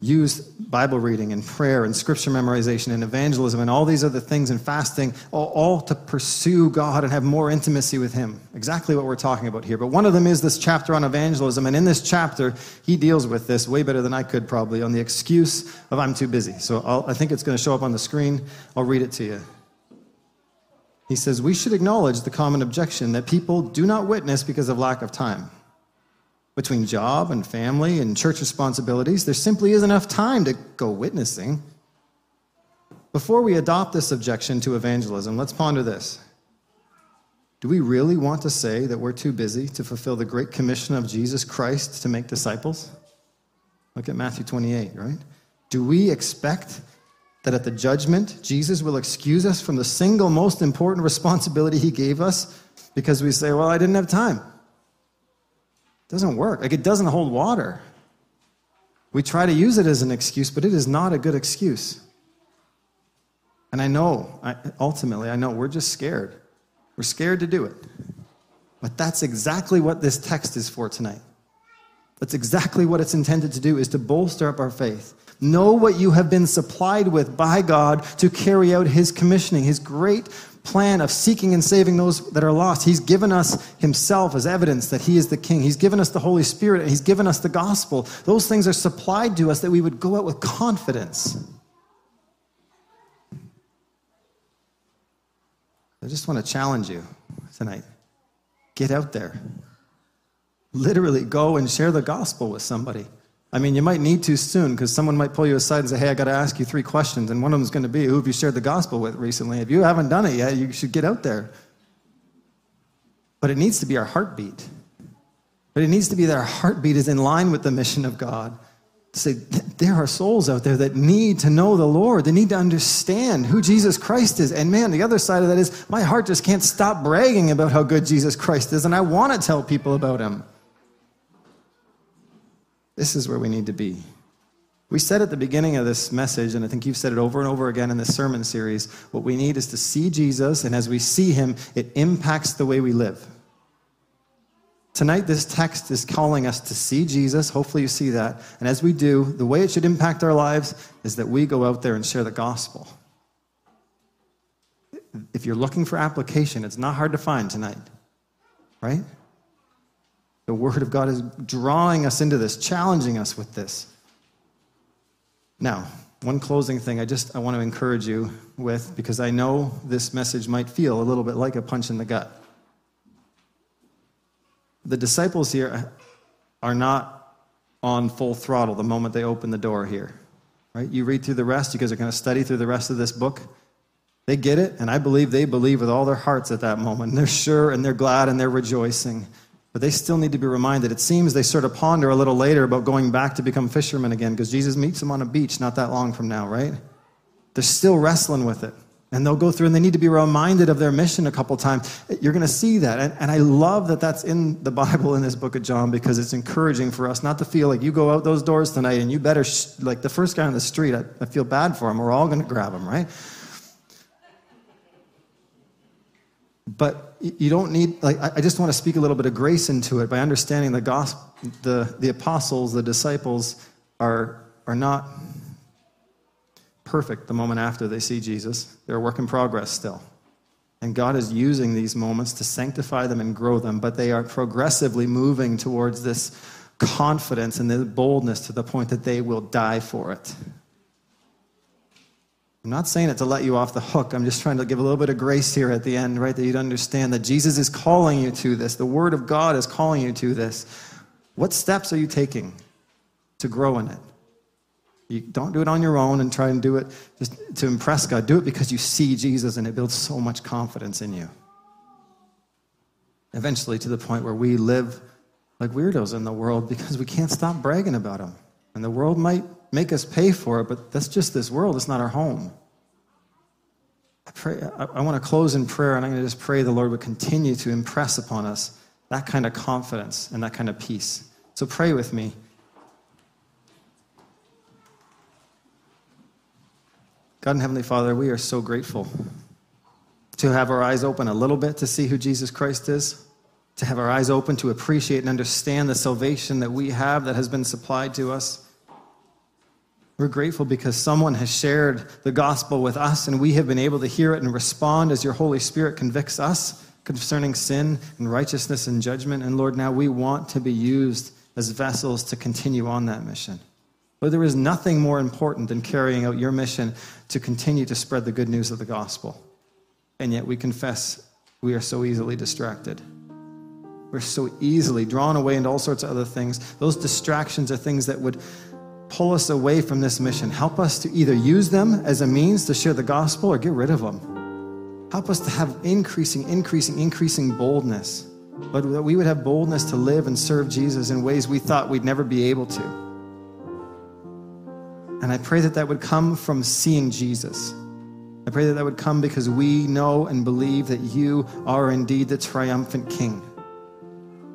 use Bible reading and prayer and scripture memorization and evangelism and all these other things and fasting, all, all, to pursue God and have more intimacy with Him. Exactly what we're talking about here. But one of them is this chapter on evangelism. And in this chapter, he deals with this way better than I could probably on the excuse of I'm too busy. So I'll, I think it's going to show up on the screen. I'll read it to you. He says, We should acknowledge the common objection that people do not witness because of lack of time between job and family and church responsibilities, there simply isn't enough time to go witnessing. Before we adopt this objection to evangelism, let's ponder this. Do we really want to say that we're too busy to fulfill the great commission of Jesus Christ to make disciples? Look at Matthew 28, right? Do we expect that at the judgment, Jesus will excuse us from the single most important responsibility he gave us because we say, well, I didn't have time? It doesn't work. Like it doesn't hold water. We try to use it as an excuse, but it is not a good excuse. And I know, I, ultimately, I know we're just scared. We're scared to do it. But that's exactly what this text is for tonight. That's exactly what it's intended to do is to bolster up our faith. Know what you have been supplied with by God to carry out his commissioning, his great plan of seeking and saving those that are lost. He's given us Himself as evidence that He is the King. He's given us the Holy Spirit, and He's given us the gospel. Those things are supplied to us that we would go out with confidence. I just want to challenge you tonight. Get out there. Literally go and share the gospel with somebody. I mean, you might need to soon because someone might pull you aside and say, Hey, I got to ask you three questions. And one of them is going to be, Who have you shared the gospel with recently? If you haven't done it yet, you should get out there. but it needs to be our heartbeat. But it needs to be that our heartbeat is in line with the mission of God. To say, there are souls out there that need to know the Lord. They need to understand who Jesus Christ is. And man, the other side of that is my heart just can't stop bragging about how good Jesus Christ is, and I want to tell people about him. This is where we need to be. We said at the beginning of this message, and I think you've said it over and over again in this sermon series, what we need is to see Jesus, and as we see him, it impacts the way we live. Tonight, this text is calling us to see Jesus. Hopefully, you see that. And as we do, the way it should impact our lives is that we go out there and share the gospel. If you're looking for application, it's not hard to find tonight, right? The Word of God is drawing us into this, challenging us with this. Now, one closing thing I just I want to encourage you with because I know this message might feel a little bit like a punch in the gut the disciples here are not on full throttle the moment they open the door here. Right? You read through the rest, you guys are going to study through the rest of this book. They get it, and I believe they believe with all their hearts at that moment. They're sure and they're glad and they're rejoicing. But they still need to be reminded. It seems they sort of ponder a little later about going back to become fishermen again because Jesus meets them on a beach not that long from now, right? They're still wrestling with it and they'll go through and they need to be reminded of their mission a couple times. You're going to see that. And, and, I love that that's in the Bible in this book of John because it's encouraging for us not to feel like you go out those doors tonight and you better, sh- like the first guy on the street, I, I feel bad for him. We're all going to grab him, right? But you don't need, like, I just want to speak a little bit of grace into it by understanding the gospel, the, the apostles, the disciples are, are not perfect the moment after they see Jesus. They're a work in progress still. And God is using these moments to sanctify them and grow them, but they are progressively moving towards this confidence and this boldness to the point that they will die for it. I'm not saying it to let you off the hook. I'm just trying to give a little bit of grace here at the end, right? That you'd understand that Jesus is calling you to this. The Word of God is calling you to this. What steps are you taking to grow in it? You don't do it on your own and try and do it just to impress God. Do it because you see Jesus and it builds so much confidence in you. Eventually, to the point where we live like weirdos in the world because we can't stop bragging about Him. And the world might make us pay for it, but that's just this world. It's not our home. I, pray, I, I want to close in prayer, and I'm going to just pray the Lord would continue to impress upon us that kind of confidence and that kind of peace. So pray with me. God and Heavenly Father, we are so grateful to have our eyes open a little bit to see who Jesus Christ is, to have our eyes open to appreciate and understand the salvation that we have that has been supplied to us. We're grateful because someone has shared the gospel with us and we have been able to hear it and respond as your Holy Spirit convicts us concerning sin and righteousness and judgment. And Lord, now we want to be used as vessels to continue on that mission. But there is nothing more important than carrying out your mission to continue to spread the good news of the gospel. And yet we confess we are so easily distracted. We're so easily drawn away into all sorts of other things. Those distractions are things that would pull us away from this mission. Help us to either use them as a means to share the gospel or get rid of them. Help us to have increasing, increasing, increasing boldness. But that we would have boldness to live and serve Jesus in ways we thought we'd never be able to. And I pray that that would come from seeing Jesus. I pray that that would come because we know and believe that you are indeed the triumphant King.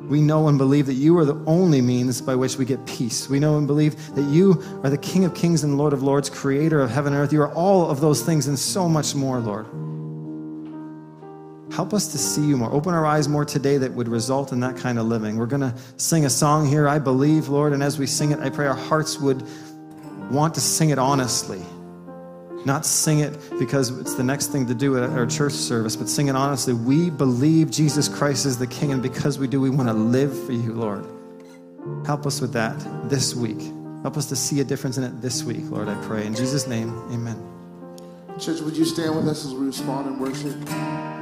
We know and believe that you are the only means by which we get peace. We know and believe that you are the King of kings and Lord of lords, creator of heaven and earth. You are all of those things and so much more, Lord. Help us to see you more. Open our eyes more today that would result in that kind of living. We're going to sing a song here, I believe, Lord, and as we sing it, I pray our hearts would want to sing it honestly. Not sing it because it's the next thing to do at our church service, but sing it honestly. We believe Jesus Christ is the King, and because we do, we want to live for you, Lord. Help us with that this week. Help us to see a difference in it this week, Lord, I pray. In Jesus' name, amen. Church, would you stand with us as we respond in worship?